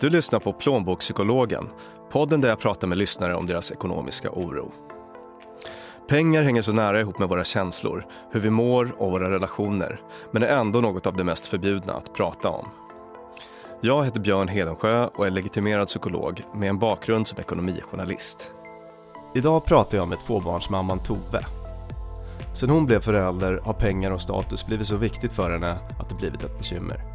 Du lyssnar på Plånbokspsykologen, podden där jag pratar med lyssnare om deras ekonomiska oro. Pengar hänger så nära ihop med våra känslor, hur vi mår och våra relationer, men är ändå något av det mest förbjudna att prata om. Jag heter Björn Hedensjö och är legitimerad psykolog med en bakgrund som ekonomijournalist. Idag pratar jag med tvåbarnsmamman Tove. Sen hon blev förälder har pengar och status blivit så viktigt för henne att det blivit ett bekymmer.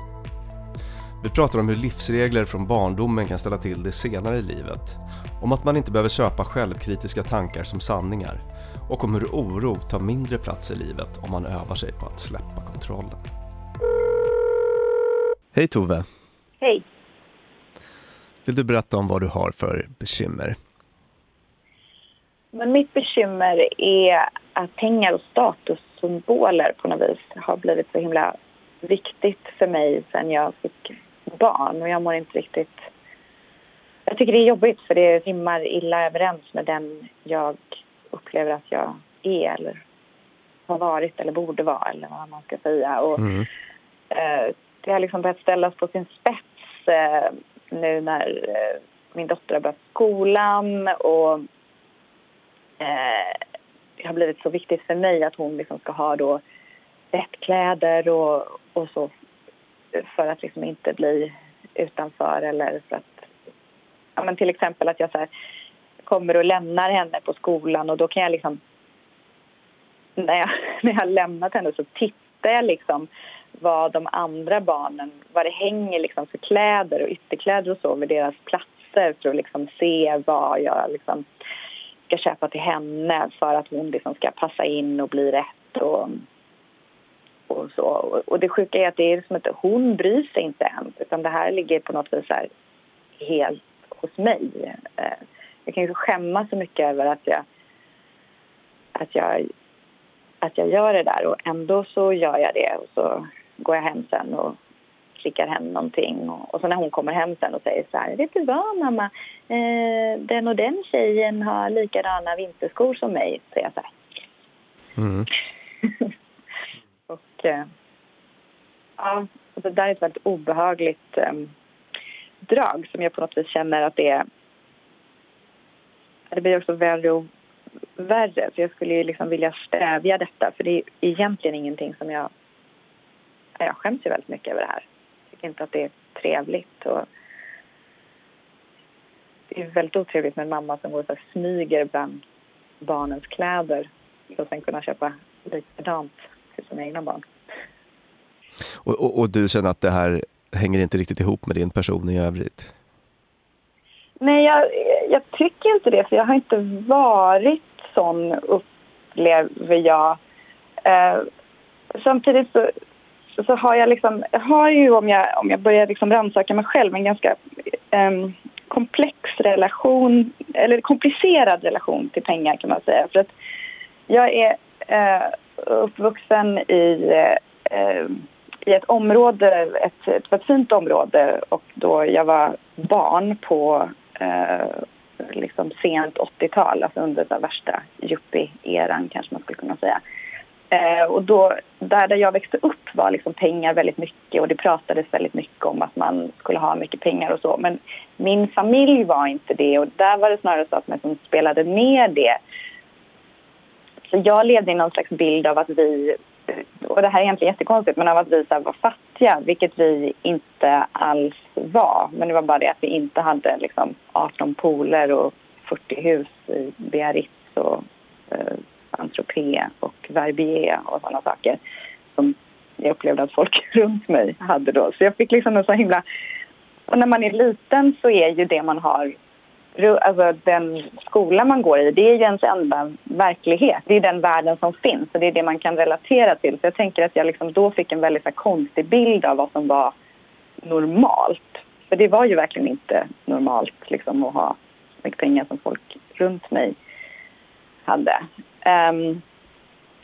Vi pratar om hur livsregler från barndomen kan ställa till det senare i livet. Om att man inte behöver köpa självkritiska tankar som sanningar. Och om hur oro tar mindre plats i livet om man övar sig på att släppa kontrollen. Hej Tove! Hej! Vill du berätta om vad du har för bekymmer? Men mitt bekymmer är att pengar och statussymboler på något vis har blivit så himla viktigt för mig sen jag fick barn och jag mår inte riktigt... Jag tycker det är jobbigt för det rimmar illa överens med den jag upplever att jag är eller har varit eller borde vara eller vad man ska säga. Och, Mm. eh, det har liksom börjat ställas på sin spets eh, nu när eh, min dotter har börjat skolan och eh, det har blivit så viktigt för mig att hon liksom ska ha då rätt kläder och, och så för att liksom inte bli utanför eller för att ja, men till exempel att jag så här, kommer och lämnar henne på skolan och då kan jag liksom när jag, när jag har lämnat henne så tittar jag liksom vad de andra barnen, vad det hänger liksom för kläder och ytterkläder och så vid deras platser för att liksom se vad jag liksom ska köpa till henne för att hon liksom ska passa in och bli rätt och, och så. Och det sjuka är att det är som att hon bryr sig inte ens utan det här ligger på något vis här helt hos mig. Eh, Jag kan ju skämmas så mycket över att jag, att jag att jag gör det där och ändå så gör jag det och så går jag hem sen och klickar hem någonting och, och så när hon kommer hem sen och säger så här, vet du vad mamma, eh, den och den tjejen har likadana vinterskor som mig, säger jag så här. Mm. ja, det där är ett väldigt obehagligt eh, drag som jag på något vis känner att det är det blir också värre och värre. Så jag skulle ju liksom vilja stävja detta för det är egentligen ingenting som jag... Jag skäms ju väldigt mycket över det här. Jag tycker inte att det är trevligt. Och det är väldigt otrevligt med en mamma som går och så här smyger bland barnens kläder för att sen kunna köpa likadant till sina egna barn. Och, och, och du känner att det här hänger inte riktigt ihop med din person i övrigt? Nej, jag, jag tycker inte det, för jag har inte varit sån, upplever jag. Eh, samtidigt så, så har jag liksom, jag har ju om jag, om jag börjar liksom rannsaka mig själv en ganska eh, komplex relation, eller komplicerad relation till pengar kan man säga. För att jag är eh, uppvuxen i eh, i ett område, ett, ett, ett fint område och då jag var barn på eh, liksom sent 80-tal, alltså under den värsta yuppie-eran kanske man skulle kunna säga. Eh, och då, där, där jag växte upp var liksom pengar väldigt mycket och det pratades väldigt mycket om att man skulle ha mycket pengar och så. Men min familj var inte det och där var det snarare så att man liksom spelade ner det. Så jag levde i någon slags bild av att vi och det här är egentligen jättekonstigt, men av att vi så var fattiga, vilket vi inte alls var. Men det var bara det att vi inte hade liksom 18 pooler och 40 hus i Biarritz och eh, Saint-Tropez och Verbier och sådana saker som jag upplevde att folk runt mig hade då. Så jag fick liksom en så himla... Och när man är liten så är ju det man har alltså den skola man går i, det är ju ens enda verklighet. Det är den världen som finns och det är det man kan relatera till. Så jag tänker att jag liksom då fick en väldigt så här, konstig bild av vad som var normalt. För det var ju verkligen inte normalt liksom, att ha så mycket pengar som folk runt mig hade. Um,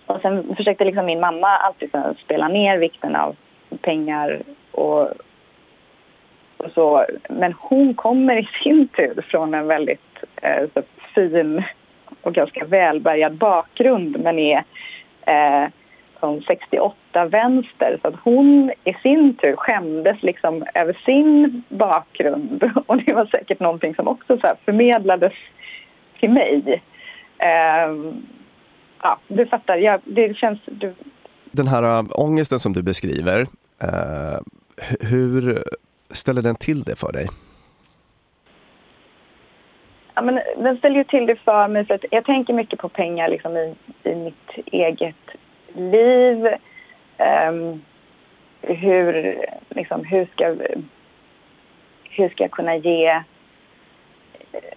och sen försökte liksom min mamma alltid så, spela ner vikten av pengar och och så, men hon kommer i sin tur från en väldigt eh, så fin och ganska välbärgad bakgrund men är eh, som 68 vänster. Så att hon i sin tur skämdes liksom över sin bakgrund. Och det var säkert någonting som också så förmedlades till mig. Eh, ja, du fattar, jag, det känns... Du... Den här äh, ångesten som du beskriver, eh, hur ställer den till det för dig? Ja, men den ställer ju till det för mig för att jag tänker mycket på pengar liksom i, i mitt eget liv. Um, hur, liksom, hur, ska, hur ska jag kunna ge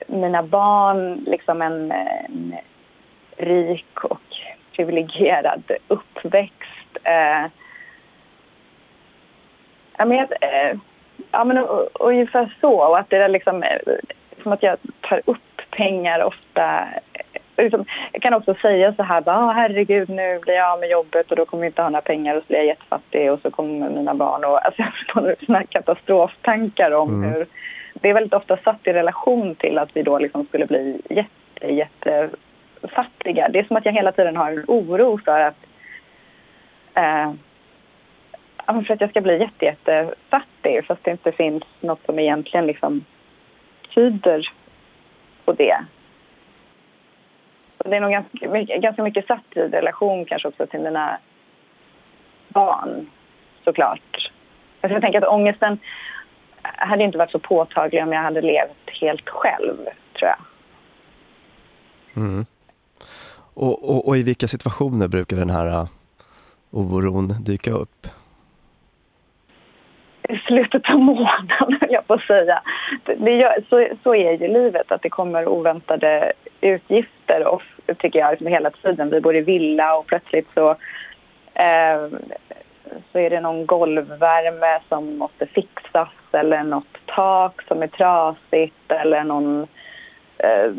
mina barn liksom en, en rik och privilegierad uppväxt? Uh, jag, men, uh, ja, men ungefär så. Och att det är liksom som att jag tar upp pengar ofta. Liksom, jag kan också säga så här, bara, herregud nu blir jag av med jobbet och då kommer jag inte ha några pengar och så blir jag jättefattig och så kommer mina barn och alltså, jag får sådana katastroftankar om mm. hur det är väldigt ofta satt i relation till att vi då liksom skulle bli jätte, jättefattiga. Det är som att jag hela tiden har en oro för att eh, Alltså, för att jag ska bli jätte, jättefattig fast det inte finns något som egentligen liksom tyder på det. Och det är nog ganska mycket, ganska mycket satt i relation kanske också till mina barn, såklart. Alltså jag tänker att ångesten hade inte varit så påtaglig om jag hade levt helt själv, tror jag. Mm. Och, och, och, i vilka situationer brukar den här uh, oron dyka upp? I slutet av månaden, höll jag på att säga. Det gör, så, så är ju livet, att det kommer oväntade utgifter och, tycker jag liksom hela tiden. Vi bor i villa och plötsligt så, eh, så är det någon golvvärme som måste fixas eller något tak som är trasigt eller någon eh,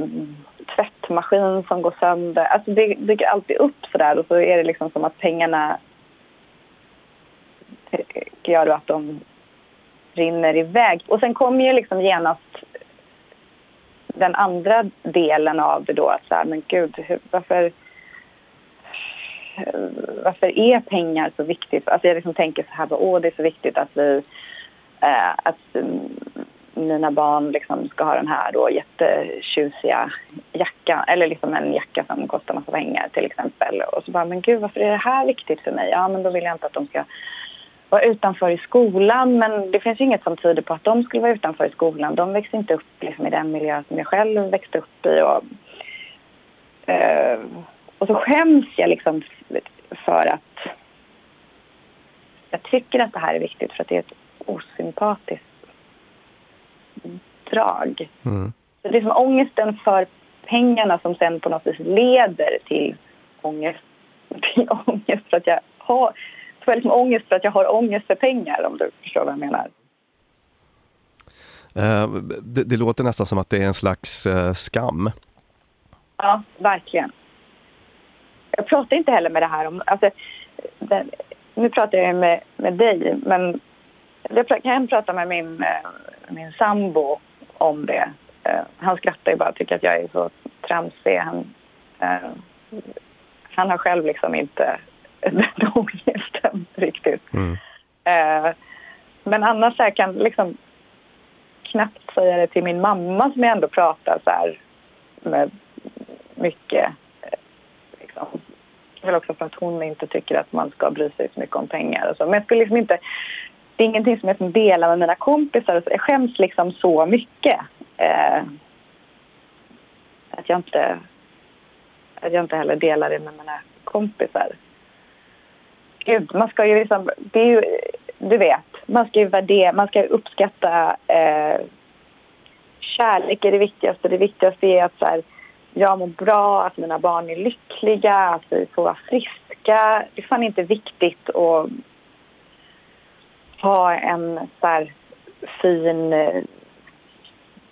tvättmaskin som går sönder. Alltså det dyker alltid upp så där och så är det liksom som att pengarna tycker jag att de rinner iväg. Och sen kommer ju liksom genast den andra delen av det då. Att så här, men gud, hur, varför, varför är pengar så viktigt? Alltså jag liksom tänker så här, åh det är så viktigt att vi eh, att mm, mina barn liksom ska ha den här då jättetjusiga jackan eller liksom en jacka som kostar massa pengar till exempel. Och så bara, men gud varför är det här viktigt för mig? Ja men då vill jag inte att de ska vara utanför i skolan men det finns inget som tyder på att de skulle vara utanför i skolan. De växte inte upp liksom, i den miljö som jag själv växte upp i. Och, eh, och så skäms jag liksom för att jag tycker att det här är viktigt för att det är ett osympatiskt drag. Mm. Så det är som ångesten för pengarna som sen på något vis leder till ångest, till ångest för att jag har får liksom ångest för att jag har ångest för pengar om du förstår vad jag menar. Uh, det, det, låter nästan som att det är en slags uh, skam. Ja, verkligen. Jag pratar inte heller med det här om... Alltså, det, nu pratar jag med, med dig, men jag kan prata med min, uh, min sambo om det. han skrattar ju bara och tycker att jag är så tramsig. Han, han har själv liksom inte den ångesten riktigt. Mm. Eh, men annars jag kan liksom knappt säga det till min mamma som jag ändå pratar så här med mycket. Eh, liksom. Väl också för att hon inte tycker att man ska bry sig så mycket om pengar och så. Men jag skulle liksom inte... Det är ingenting som jag delar med mina kompisar. Jag skäms liksom så mycket. Eh, att jag inte... Att jag inte heller delar det med mina kompisar gud, man ska ju liksom, det är ju, du vet, man ska ju värdera, man ska uppskatta eh, kärlek är det viktigaste. Det viktigaste är att så här, jag mår bra, att mina barn är lyckliga, att vi får vara friska. Det är fan inte viktigt att ha en så här fin eh,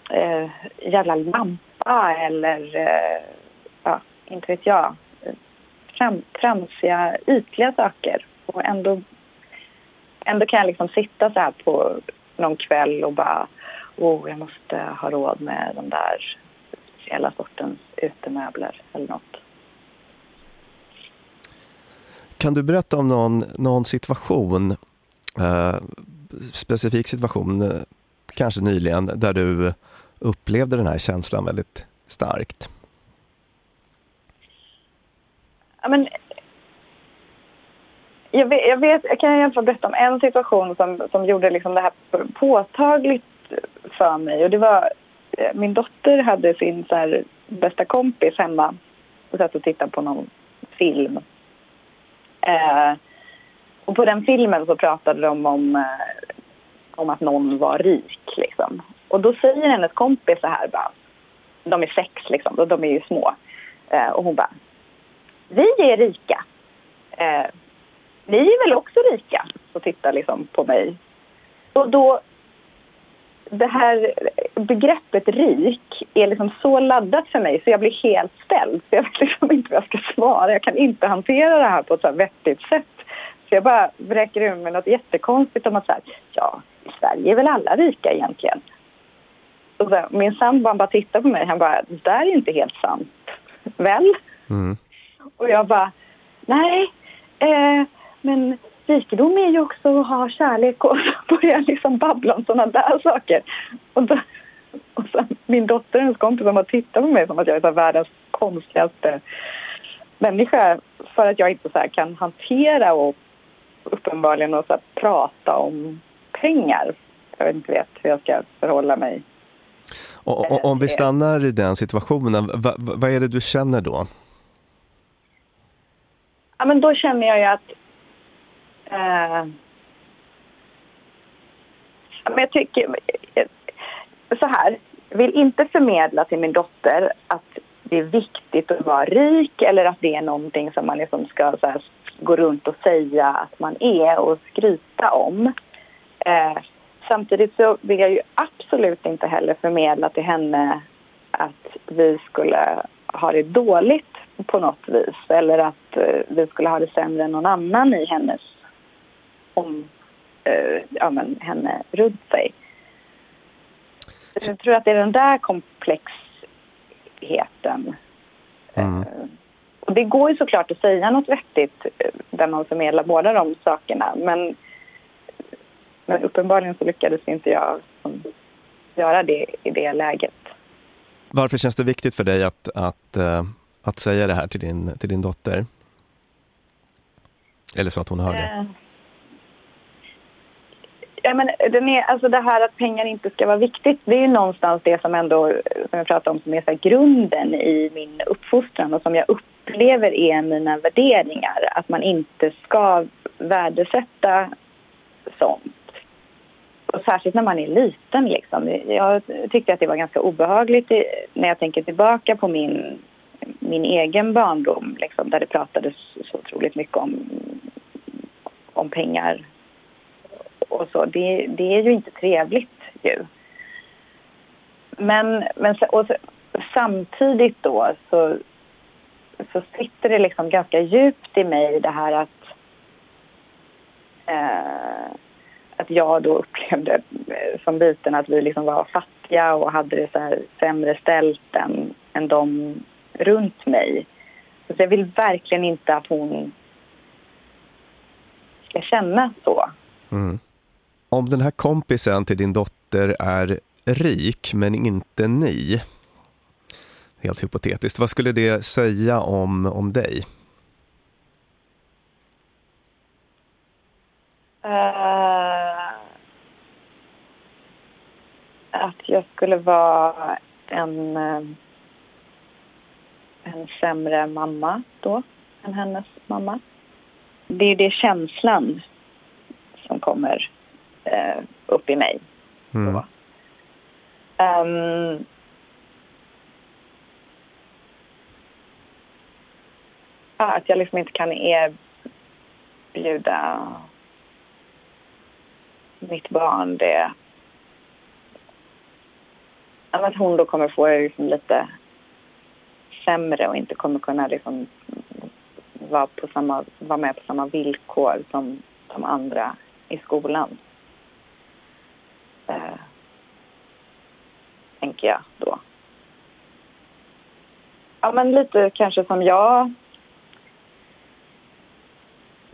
eh jävla lampa eller, eh, ja, inte vet jag fram, tramsiga, ytliga saker. Och ändå, ändå kan jag liksom sitta så här på någon kväll och bara oh, jag måste ha råd med de där speciella sortens utemöbler eller något. kan du berätta om någon, någon situation, eh, specifik situation, eh, kanske nyligen, där du upplevde den här känslan väldigt starkt? Ja, men, jag, vet, jag, vet, jag kan i alla fall berätta om en situation som, som gjorde liksom det här påtagligt för mig. Och det var, eh, min dotter hade sin så här, bästa kompis hemma och satt och tittade på någon film. Eh, och på den filmen så pratade de om, eh, om att någon var rik. Liksom. Och då säger hennes kompis så här bara, de är sex liksom, och de är ju små. Eh, och hon bara, vi är rika. Eh, ni är väl också rika? Och tittar liksom på mig. Och då, det här begreppet rik är liksom så laddat för mig så jag blir helt ställd. Så jag vet liksom inte vad jag ska svara. Jag kan inte hantera det här på ett så vettigt sätt. Så jag bara vräker ur mig något jättekonstigt om att så här, ja, i Sverige är väl alla rika egentligen. Och så, min sambo bara tittar på mig. Han bara, det där är inte helt sant. Väl? Mm. Och jag bara, nej, eh, men rikedom är ju också att ha kärlek och så börjar liksom babbla om sådana där saker. Och, då, och så, min dotter och hennes kompis bara tittar på mig som att jag är så världens konstigaste människa för att jag inte så kan hantera och uppenbarligen och så prata om pengar. Jag vet inte vet hur jag ska förhålla mig. Och, och, om vi stannar i den situationen, vad, vad är det du känner då? Ja, men då känner jag ju att... Eh, men jag tycker... Eh, så här, vill inte förmedla till min dotter att det är viktigt att vara rik eller att det är någonting som man liksom ska så här, gå runt och säga att man är och skryta om. Eh, samtidigt så vill jag ju absolut inte heller förmedla till henne att vi skulle ha det dåligt på något vis eller att eh, vi skulle ha det sämre än någon annan i hennes om eh, ja, men, henne runt sig. Jag tror att det är den där komplexheten. Mm. Eh, och det går ju såklart att säga något vettigt eh, där man förmedlar båda de sakerna men, men uppenbarligen så lyckades inte jag göra det i det läget. Varför känns det viktigt för dig att, att uh att säga det här till din, till din dotter? Eller så att hon hör det? Eh, ja, men den är, alltså det här att pengar inte ska vara viktigt, det är ju någonstans det som ändå, som jag pratar om, som är så grunden i min uppfostran och som jag upplever är mina värderingar. Att man inte ska värdesätta sånt. Och särskilt när man är liten. Liksom. Jag tyckte att det var ganska obehagligt när jag tänker tillbaka på min min egen barndom liksom, där det pratades så otroligt mycket om, om pengar och så. Det, det är ju inte trevligt ju. Men, men och så, samtidigt då så, så sitter det liksom ganska djupt i mig det här att eh, att jag då upplevde eh, som liten att vi liksom var fattiga och hade det så här sämre ställt än, än de runt mig. Så jag vill verkligen inte att hon ska känna så. Mm. Om den här kompisen till din dotter är rik men inte ni, helt hypotetiskt, vad skulle det säga om, om dig? Uh, att jag skulle vara en uh, en sämre mamma då än hennes mamma. Det är det känslan som kommer eh, upp i mig. Mm. Um, att jag liksom inte kan erbjuda mitt barn det. Att hon då kommer få liksom lite sämre och inte kommer kunna liksom vara, på samma, vara med på samma villkor som de andra i skolan. Eh, tänker jag då. Ja, men lite kanske som jag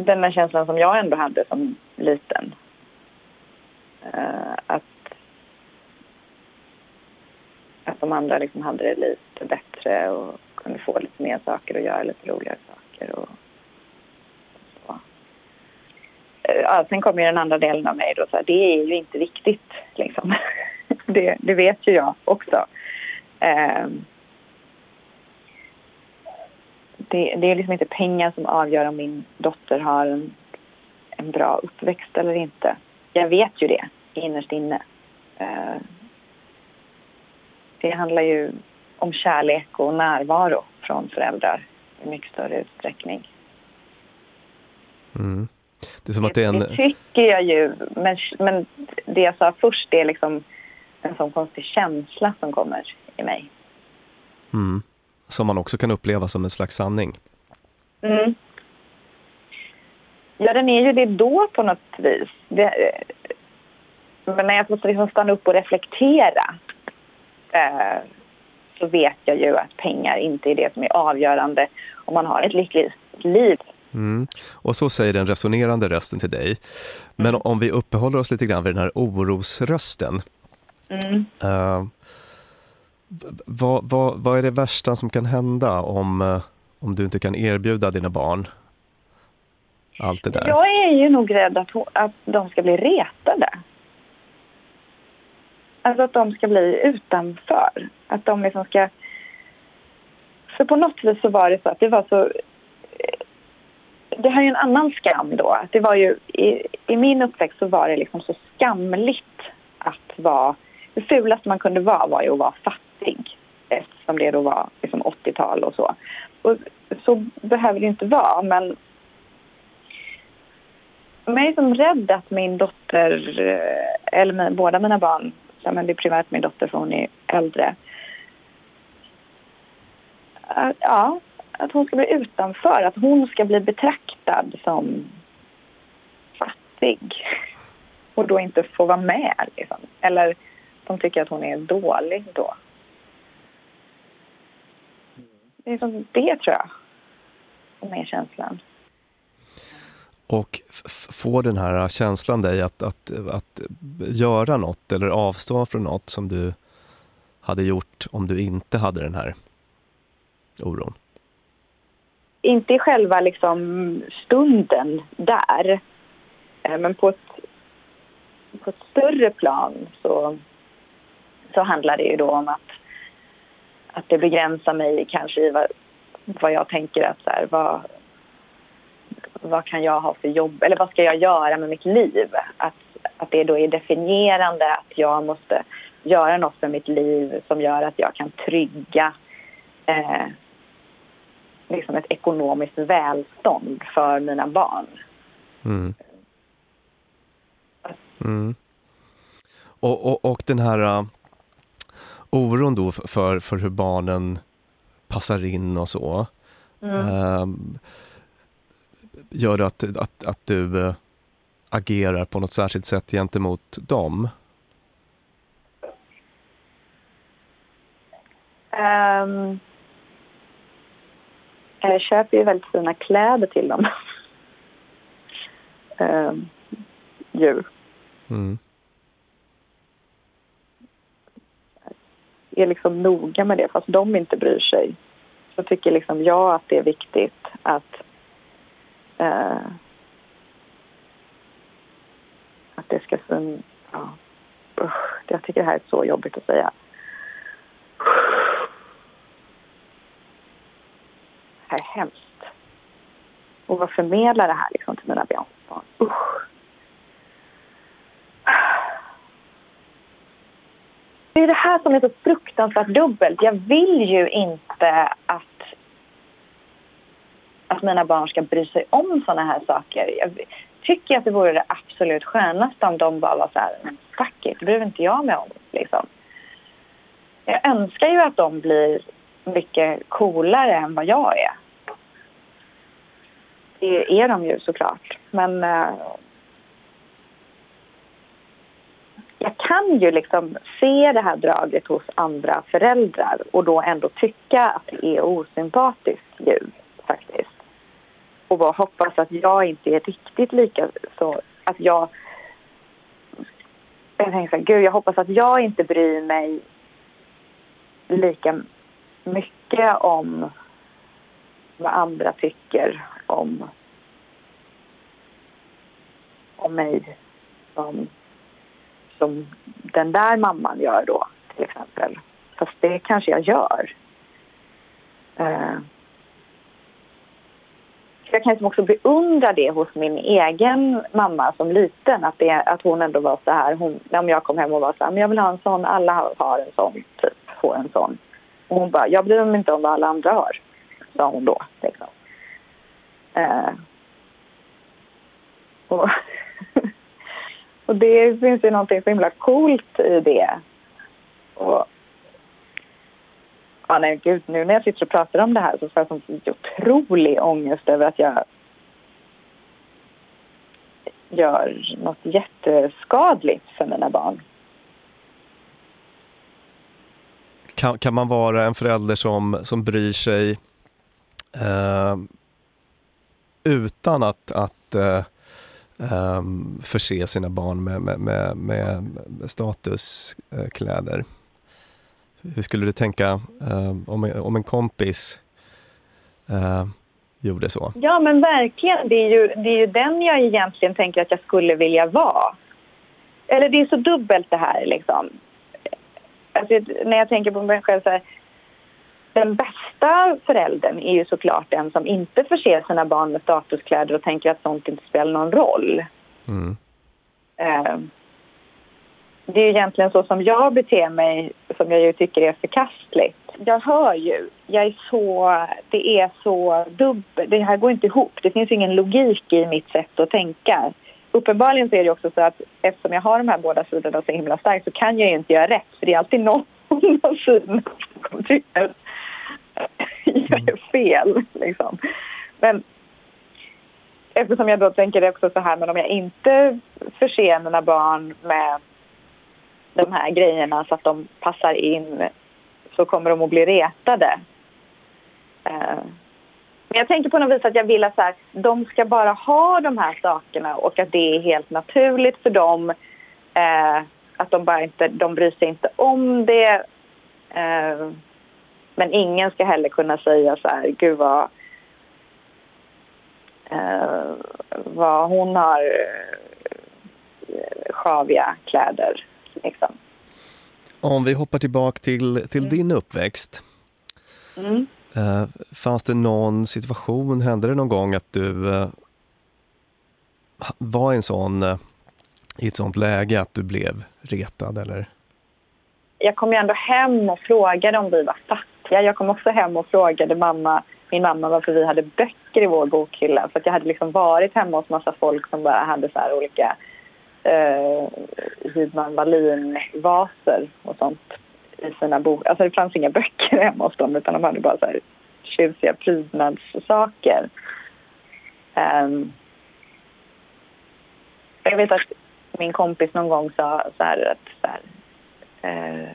den där känslan som jag ändå hade som liten. Eh, att, att de andra liksom hade det lite bättre och kunde få lite mer saker och göra lite roligare saker. Och, så. Eh, ja, sen kommer den andra delen av mig då, så här, det är ju inte viktigt liksom. det, det vet ju jag också. Eh, det, det, är liksom inte pengar som avgör om min dotter har en, en bra uppväxt eller inte. Jag vet ju det innerst inne. Eh, det handlar ju om kärlek och närvaro från föräldrar i mycket större utsträckning. Mm. Det är som att det en... Det tycker jag ju, men, men det jag sa först det är liksom en sån konstig känsla som kommer i mig. Mm som man också kan uppleva som en slags sanning. Mm. Ja, den är ju det då på något vis. Det, men när jag får liksom stanna upp och reflektera eh, så vet jag ju att pengar inte är det som är avgörande om man har ett lyckligt liv. Mm. Och så säger den resonerande rösten till dig. Men om vi uppehåller oss lite grann vid den här orosrösten. Mm. Uh, vad, vad, vad är det värsta som kan hända om, eh, om du inte kan erbjuda dina barn allt det där? Jag är ju nog rädd att, att de ska bli retade. Alltså att de ska bli utanför. Att de liksom ska... För på något vis så var det så att det var så... Det här ju en annan skam då. Det var ju, i, I min uppväxt så var det liksom så skamligt att vara... Det fulaste man kunde vara var ju att vara fattig eftersom det då var liksom 80-tal och så. Och så behöver det inte vara, men jag är som rädd att min dotter, eh, eller min, båda mina barn, men det är primärt min dotter för hon är äldre. Att, ja, att hon ska bli utanför, att hon ska bli betraktad som fattig och då inte få vara med. Liksom. Eller de tycker att hon är dålig då. Det är som det tror jag, som är känslan. Och får den här känslan dig att, att, att göra något eller avstå från något som du hade gjort om du inte hade den här oron? Inte i själva liksom stunden där, eh, men på ett, på ett större plan så, så handlar det ju då om att att det begränsar mig kanske i vad, vad jag tänker att så här, vad, vad kan jag ha för jobb eller vad ska jag göra med mitt liv? Att, att det då är definierande att jag måste göra något för mitt liv som gör att jag kan trygga eh, liksom ett ekonomiskt välstånd för mina barn. Mm. Mm. Och, och, och den här oron då för, för hur barnen passar in och så. Mm. Um, gör att, att, att du uh, agerar på något särskilt sätt gentemot dem? Um, jag köper ju väldigt fina kläder till dem. um, ju. Mm. är liksom noga med det fast de inte bryr sig så tycker liksom jag att det är viktigt att eh, att det ska sen, ja, usch, jag tycker det här är så jobbigt att säga. Det här är hemskt. Och vad förmedlar det här liksom till mina barn? Usch. det är det här som är så fruktansvärt dubbelt. Jag vill ju inte att, att mina barn ska bry sig om såna här saker. Jag tycker att det vore det absolut skönaste om de bara var så här, fuck it, det bryr inte jag mig om. Liksom. Jag önskar ju att de blir mycket coolare än vad jag är. Det är de ju såklart. Men uh, jag kan ju liksom se det här draget hos andra föräldrar och då ändå tycka att det är osympatiskt ju, faktiskt och bara hoppas att jag inte är riktigt lika så att jag jag tänker så här, gud jag hoppas att jag inte bryr mig lika mycket om vad andra tycker om, om mig som, som den där mamman gör då till exempel. Fast det kanske jag gör. Uh, jag kan liksom också beundra det hos min egen mamma som liten. Att, det, att hon ändå var så här. Hon, om jag kom hem och var så här, men jag vill ha en sån. Alla har en sån, typ. Får en sån. Och hon bara, jag bryr mig inte om vad alla andra har. Sa hon då. Liksom. Eh. och, och det finns ju någonting så himla coolt i det. Och, Ja, nej, gud, nu när jag sitter och pratar om det här så får jag sån otrolig ångest över att jag gör något jätteskadligt för mina barn. Kan, kan man vara en förälder som, som bryr sig eh, utan att, att eh, eh, förse sina barn med, med, med, med statuskläder? Eh, hur skulle du tänka uh, om, om en kompis uh, gjorde så? Ja, men verkligen. Det är, ju, det är ju den jag egentligen tänker att jag skulle vilja vara. Eller det är så dubbelt det här liksom. Alltså, när jag tänker på mig själv så här, den bästa föräldern är ju såklart den som inte förser sina barn med statuskläder och tänker att sånt inte spelar någon roll. Mm. Uh, det är egentligen så som jag beter mig som jag ju tycker är förkastligt. Jag hör ju, jag är så, det är så dubbelt, det här går inte ihop. Det finns ingen logik i mitt sätt att tänka. Uppenbarligen så är det också så att eftersom jag har de här båda sidorna så himla starkt så kan jag ju inte göra rätt för det är alltid någon av sidorna som tycka att jag är fel liksom. Men eftersom jag då tänker också så här, men om jag inte förser mina barn med de här grejerna så att de passar in så kommer de att bli retade. Eh, men jag tänker på något vis att jag vill att så här, de ska bara ha de här sakerna och att det är helt naturligt för dem. Eh, att de bara inte, de bryr sig inte om det. Eh, men ingen ska heller kunna säga så här, gud vad, vad hon har sjaviga kläder. Liksom. Om vi hoppar tillbaka till, till mm. din uppväxt. Mm. Uh, fanns det någon situation, hände det någon gång att du uh, var i, en sån, uh, i ett sånt läge att du blev retad? Eller? Jag kom ju ändå hem och frågade om vi var fattiga. Jag kom också hem och frågade mamma, min mamma varför vi hade böcker i vår bokhylla. För att jag hade liksom varit hemma hos massa folk som bara hade så olika eh, Hidman Wallin-vaser och sånt i sina böcker. Alltså det fanns inga böcker hemma hos dem utan de hade bara så här tjusiga prydnadssaker. Um, jag vet att min kompis någon gång sa så här att så här, eh,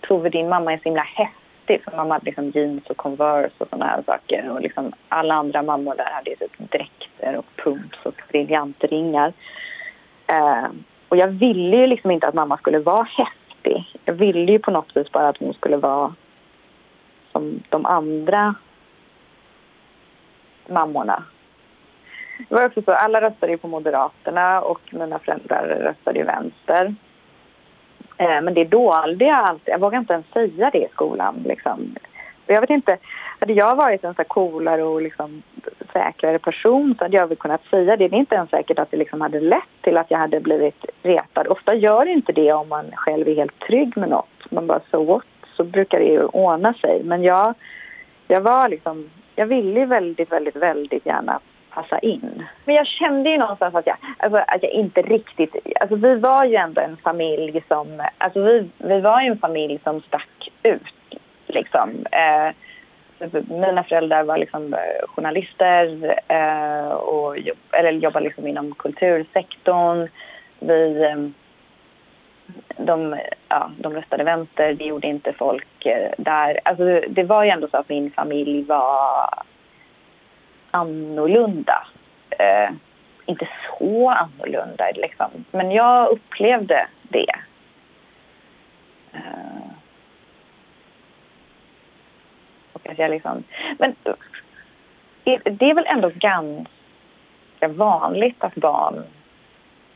Tove, din mamma är så himla häftig för mamma hade liksom jeans och Converse och såna här saker och liksom alla andra mammor där hade ju typ dräkter och pumps och briljantringar. Eh, och jag ville ju liksom inte att mamma skulle vara häftig. Jag ville ju på något vis bara att hon skulle vara som de andra mammorna. Det var också så, alla röstade ju på Moderaterna och mina föräldrar röstade ju vänster. Eh, men det dolde jag alltid. Jag vågade inte ens säga det i skolan. Liksom. Jag vet inte, hade jag varit en så coolare och liksom säkrare person så hade jag väl kunnat säga det. Det är inte ens säkert att det liksom hade lett till att jag hade blivit retad. Ofta gör det inte det om man själv är helt trygg med något. Man bara så what? Så brukar det ju ordna sig. Men jag, jag var liksom, jag ville väldigt, väldigt, väldigt gärna passa in. Men jag kände ju någonstans att jag, alltså, att jag inte riktigt... Alltså vi var ju ändå en familj som... Alltså vi, vi var ju en familj som stack ut liksom. Eh, mina föräldrar var liksom eh, journalister eh, och jobb, eller jobbade liksom inom kultursektorn. Vi, eh, de, ja, de röstade vänster, det gjorde inte folk eh, där. Alltså, det var ju ändå så att min familj var annorlunda. Eh, inte så annorlunda, liksom. men jag upplevde det. Eh, att jag liksom... Men det är väl ändå ganska vanligt att barn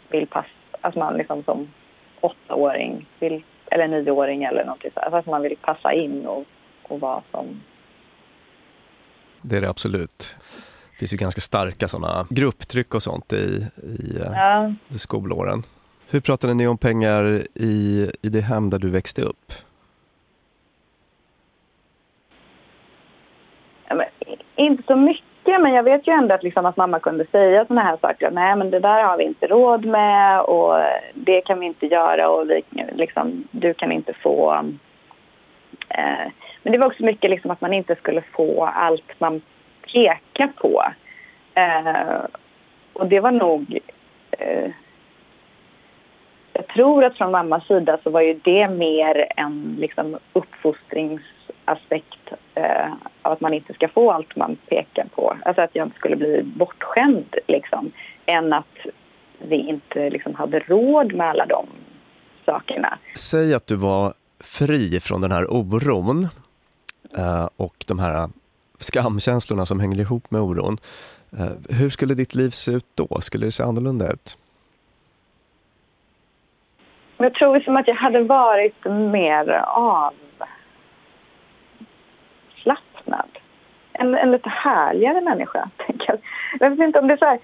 vill passa... Att man liksom som åttaåring vill, eller nioåring eller någonting så alltså att man vill passa in och, och vara som... Det är det absolut. Det finns ju ganska starka sådana grupptryck och sånt i, i, eh, Ja. i skolåren. Hur pratade ni om pengar i, i det hem där du växte upp? Ja, men, inte så mycket, men jag vet ju ändå att, liksom, att mamma kunde säga såna här saker. Nej, men det där har vi inte råd med och det kan vi inte göra och vi, liksom, du kan inte få... Eh, men det var också mycket liksom, att man inte skulle få allt man pekar på. Eh, och det var nog... Eh, jag tror att från mammas sida så var ju det mer en liksom, uppfostringsaspekt eh, av att man inte ska få allt man pekar på. Alltså att jag inte skulle bli bortskämd, liksom. Än att vi inte liksom, hade råd med alla de sakerna. Säg att du var fri från den här oron eh, och de här skamkänslorna som hänger ihop med oron. Eh, hur skulle ditt liv se ut då? Skulle det se annorlunda ut? Jag tror som att jag hade varit mer avslappnad. En, en lite härligare människa. tänker Jag Jag vet inte om det är så här,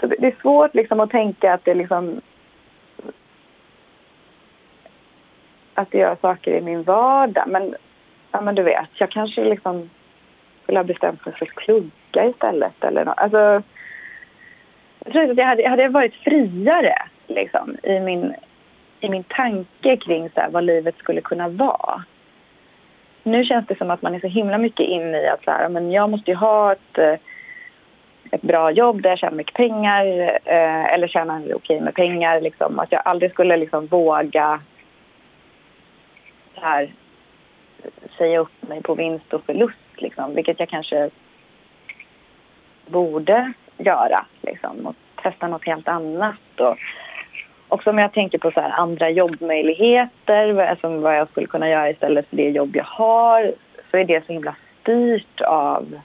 så det det är svårt liksom att tänka att det liksom att det gör saker i min vardag. Men, ja, men du vet, jag kanske liksom skulle ha bestämt mig för att plugga istället. Eller något. Alltså, jag tror att jag hade, hade jag varit friare liksom, i min i min tanke kring så här, vad livet skulle kunna vara. Nu känns det som att man är så himla mycket inne i att så här, men jag måste ju ha ett, eh, ett bra jobb där jag tjänar mycket pengar eh, eller tjänar okej med pengar. Liksom. Att jag aldrig skulle liksom våga så här, säga upp mig på vinst och förlust, liksom, vilket jag kanske borde göra. Liksom, och testa något helt annat. Och, också om jag tänker på så här andra jobbmöjligheter, alltså vad jag skulle kunna göra istället för det jobb jag har, så är det så himla styrt av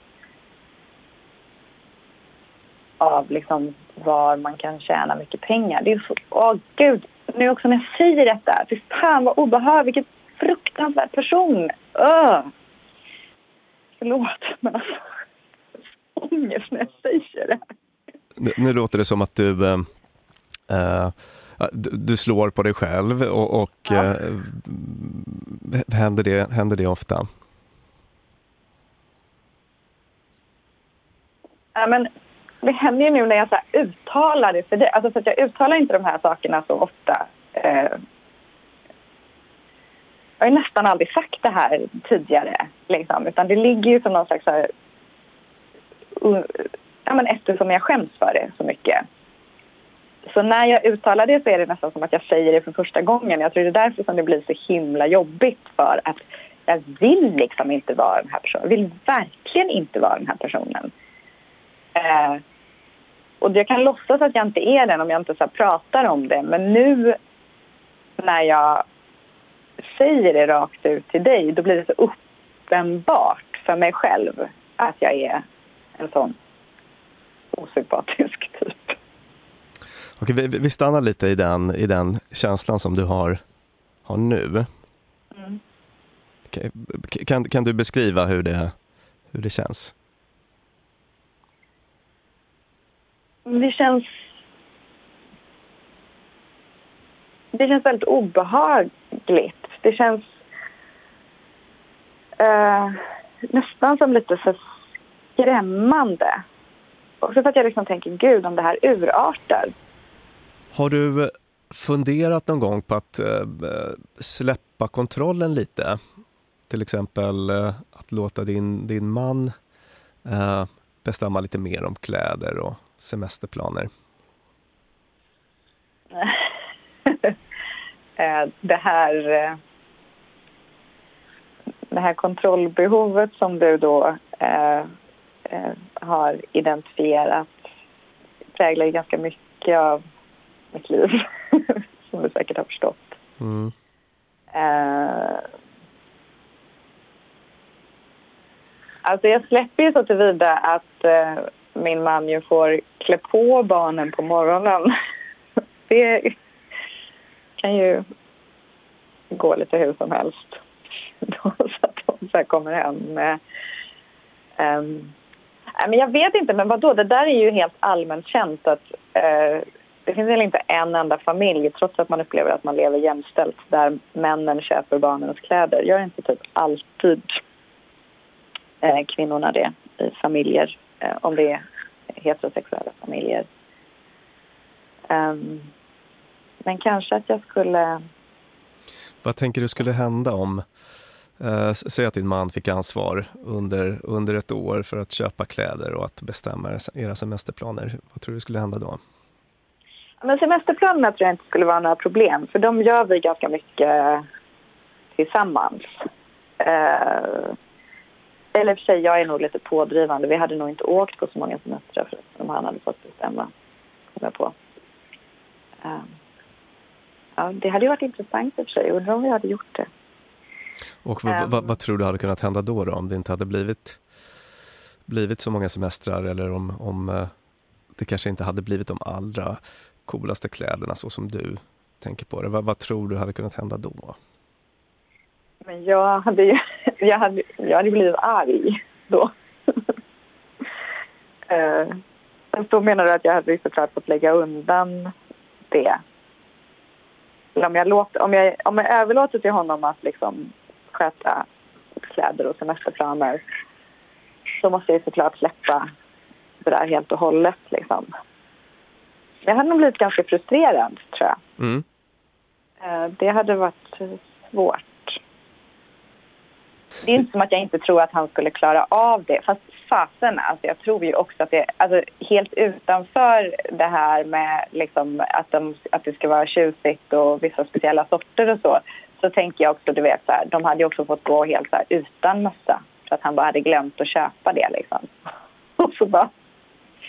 av liksom var man kan tjäna mycket pengar. Det är så, åh gud, nu också när jag säger detta, fy fan vad obehagligt, vilken fruktansvärd person. Öh. Förlåt, men alltså, ångest när jag säger det. Nu, nu låter det som att du äh, du, slår på dig själv och, och Ja. eh, händer, det, händer det ofta? Ja, men det händer ju nu när jag så uttalar det för dig. Alltså för jag uttalar inte de här sakerna så ofta. Eh, jag har nästan aldrig sagt det här tidigare. Liksom, utan det ligger ju som någon slags... Så här, ja, men eftersom jag skäms för det så mycket. Så när jag uttalar det så är det nästan som att jag säger det för första gången. Jag tror det är därför som det blir så himla jobbigt. För att jag vill liksom inte vara den här personen. Jag vill verkligen inte vara den här personen. Eh, och jag kan låtsas att jag inte är den om jag inte så här pratar om det. Men nu när jag säger det rakt ut till dig, då blir det så uppenbart för mig själv att jag är en sån osympatisk. Okej, vi, vi stannar lite i den, i den känslan som du har, har nu. Mm. Kan, kan du beskriva hur det, hur det känns? Det känns... Det känns väldigt obehagligt. Det känns eh, nästan som lite för skrämmande. Också för att jag liksom tänker, gud om det här urartar. Har du funderat någon gång på att eh, släppa kontrollen lite? Till exempel eh, att låta din, din man eh, bestämma lite mer om kläder och semesterplaner. Det här det här kontrollbehovet som du då eh, har identifierat präglar ju ganska mycket av mitt liv, som du säkert har förstått. Mm. Eh, alltså jag släpper ju så tillvida att eh, min man ju får klä på barnen på morgonen. Det kan ju gå lite hur som helst. så att de så kommer hem med... Um, men jag vet inte, men vadå? Det där är ju helt allmänt känt att uh, det finns väl inte en enda familj, trots att man upplever att man lever jämställt, där männen köper barnens kläder. Gör inte typ alltid eh, kvinnorna det i familjer, eh, om det är heterosexuella familjer? Um, men kanske att jag skulle... Vad tänker du skulle hända om, eh, säg att din man fick ansvar under, under ett år för att köpa kläder och att bestämma era semesterplaner. Vad tror du skulle hända då? Men semesterplanerna tror jag inte skulle vara några problem, för de gör vi ganska mycket tillsammans. Eh, eller i och för sig, jag är nog lite pådrivande. Vi hade nog inte åkt på så många semestrar om han hade fått bestämma, kom jag på. Um, ja, det hade ju varit intressant i och för sig. Undrar om vi hade gjort det. Och vad, um, vad, vad, tror du hade kunnat hända då, då om det inte hade blivit, blivit så många semestrar eller om, om uh, det kanske inte hade blivit de allra coolaste kläderna så som du tänker på det. Vad, vad tror du hade kunnat hända då? Men jag hade ju jag hade, jag hade blivit arg då. uh, då menar du att jag hade såklart fått lägga undan det om jag, låter, om, jag, om jag överlåter till honom att liksom sköta kläder och semesterplaner så måste jag såklart släppa det där helt och hållet. Liksom. Jag hade nog blivit ganska frustrerad, tror jag. Mm. Eh, det hade varit svårt. Det är inte som att jag inte tror att han skulle klara av det. Fast fasen, alltså jag tror ju också att det, alltså helt utanför det här med liksom att, de, att det ska vara tjusigt och vissa speciella sorter och så, så tänker jag också, du vet så här, de hade ju också fått gå helt så här, utan mössa för att han bara hade glömt att köpa det liksom. Och så bara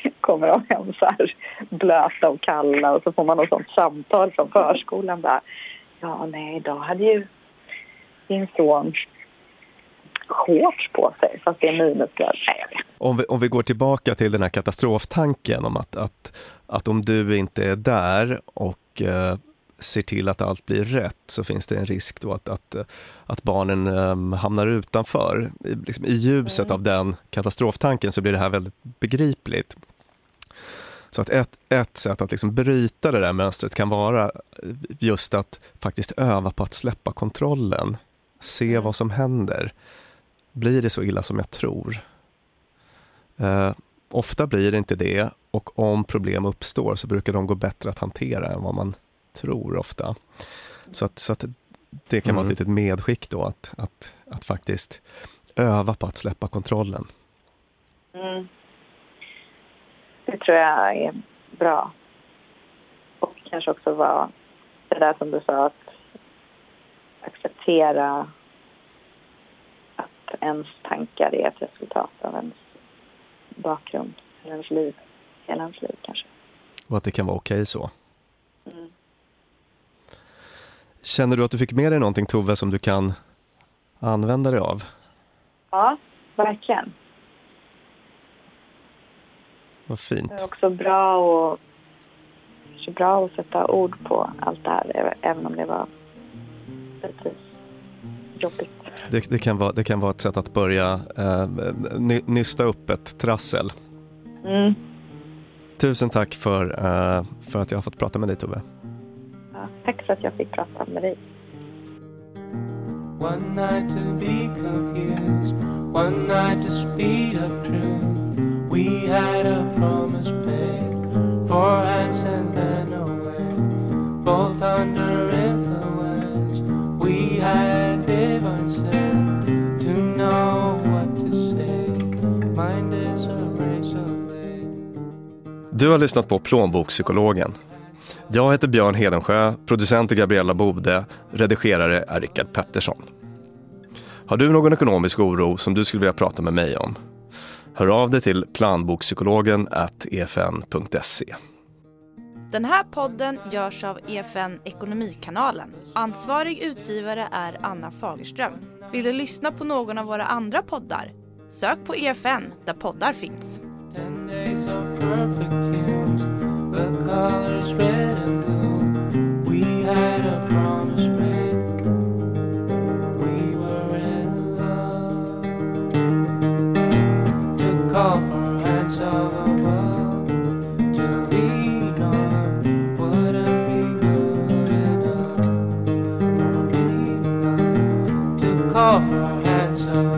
kommer de hem så här blöta och kalla och så får man något sånt samtal från förskolan bara, ja nej, då hade ju din son shorts på sig fast det är minusgrader. Om vi, om vi går tillbaka till den här katastroftanken om att, att, att om du inte är där och eh, ser till att allt blir rätt så finns det en risk då att, att, att barnen eh, hamnar utanför. I, liksom, I ljuset mm. av den katastroftanken så blir det här väldigt begripligt. Så att ett, ett sätt att liksom bryta det där mönstret kan vara just att faktiskt öva på att släppa kontrollen. Se mm. vad som händer blir det så illa som jag tror? Eh, ofta blir det inte det och om problem uppstår så brukar de gå bättre att hantera än vad man tror ofta. Så att, så att det kan mm. vara ett mm. litet medskick då att, att, att faktiskt öva på att släppa kontrollen. Mm. Det tror jag är bra. Och kanske också vara det där som du sa, att acceptera ens tankar är ett resultat av ens bakgrund, eller ens liv, hela ens liv kanske. Och att det kan vara okej okay så? Mm. Känner du att du fick med dig någonting Tove som du kan använda dig av? Ja, verkligen. Vad fint. Det är också bra, och, bra att sätta ord på allt det här, även om det var lite jobbigt. Det, det, kan vara, det kan vara ett sätt att börja eh, nysta upp ett trassel. Mm. Tusen tack för, eh, för att jag har fått prata med dig Tove. Tack för att jag fick prata med dig. One night to be confused, one night to speed up truth. We had a promise made, four hands and then away, both under influence. We had divine said to know what to say. Mind is a razor Du har lyssnat på Plånbokspsykologen. Jag heter Björn Hedensjö, producent är Gabriella Bode, redigerare är Rickard Pettersson. Har du någon ekonomisk oro som du skulle vilja prata med mig om? Hör av dig till planbokpsykologen efn.se. Den här podden görs av EFN Ekonomikanalen. Ansvarig utgivare är Anna Fagerström. Vill du lyssna på någon av våra andra poddar? Sök på EFN där poddar finns. The colors red and blue. We had a promise made, we were in love. Took off our hats of above to lean on. Wouldn't be good enough for me. Took off our hats of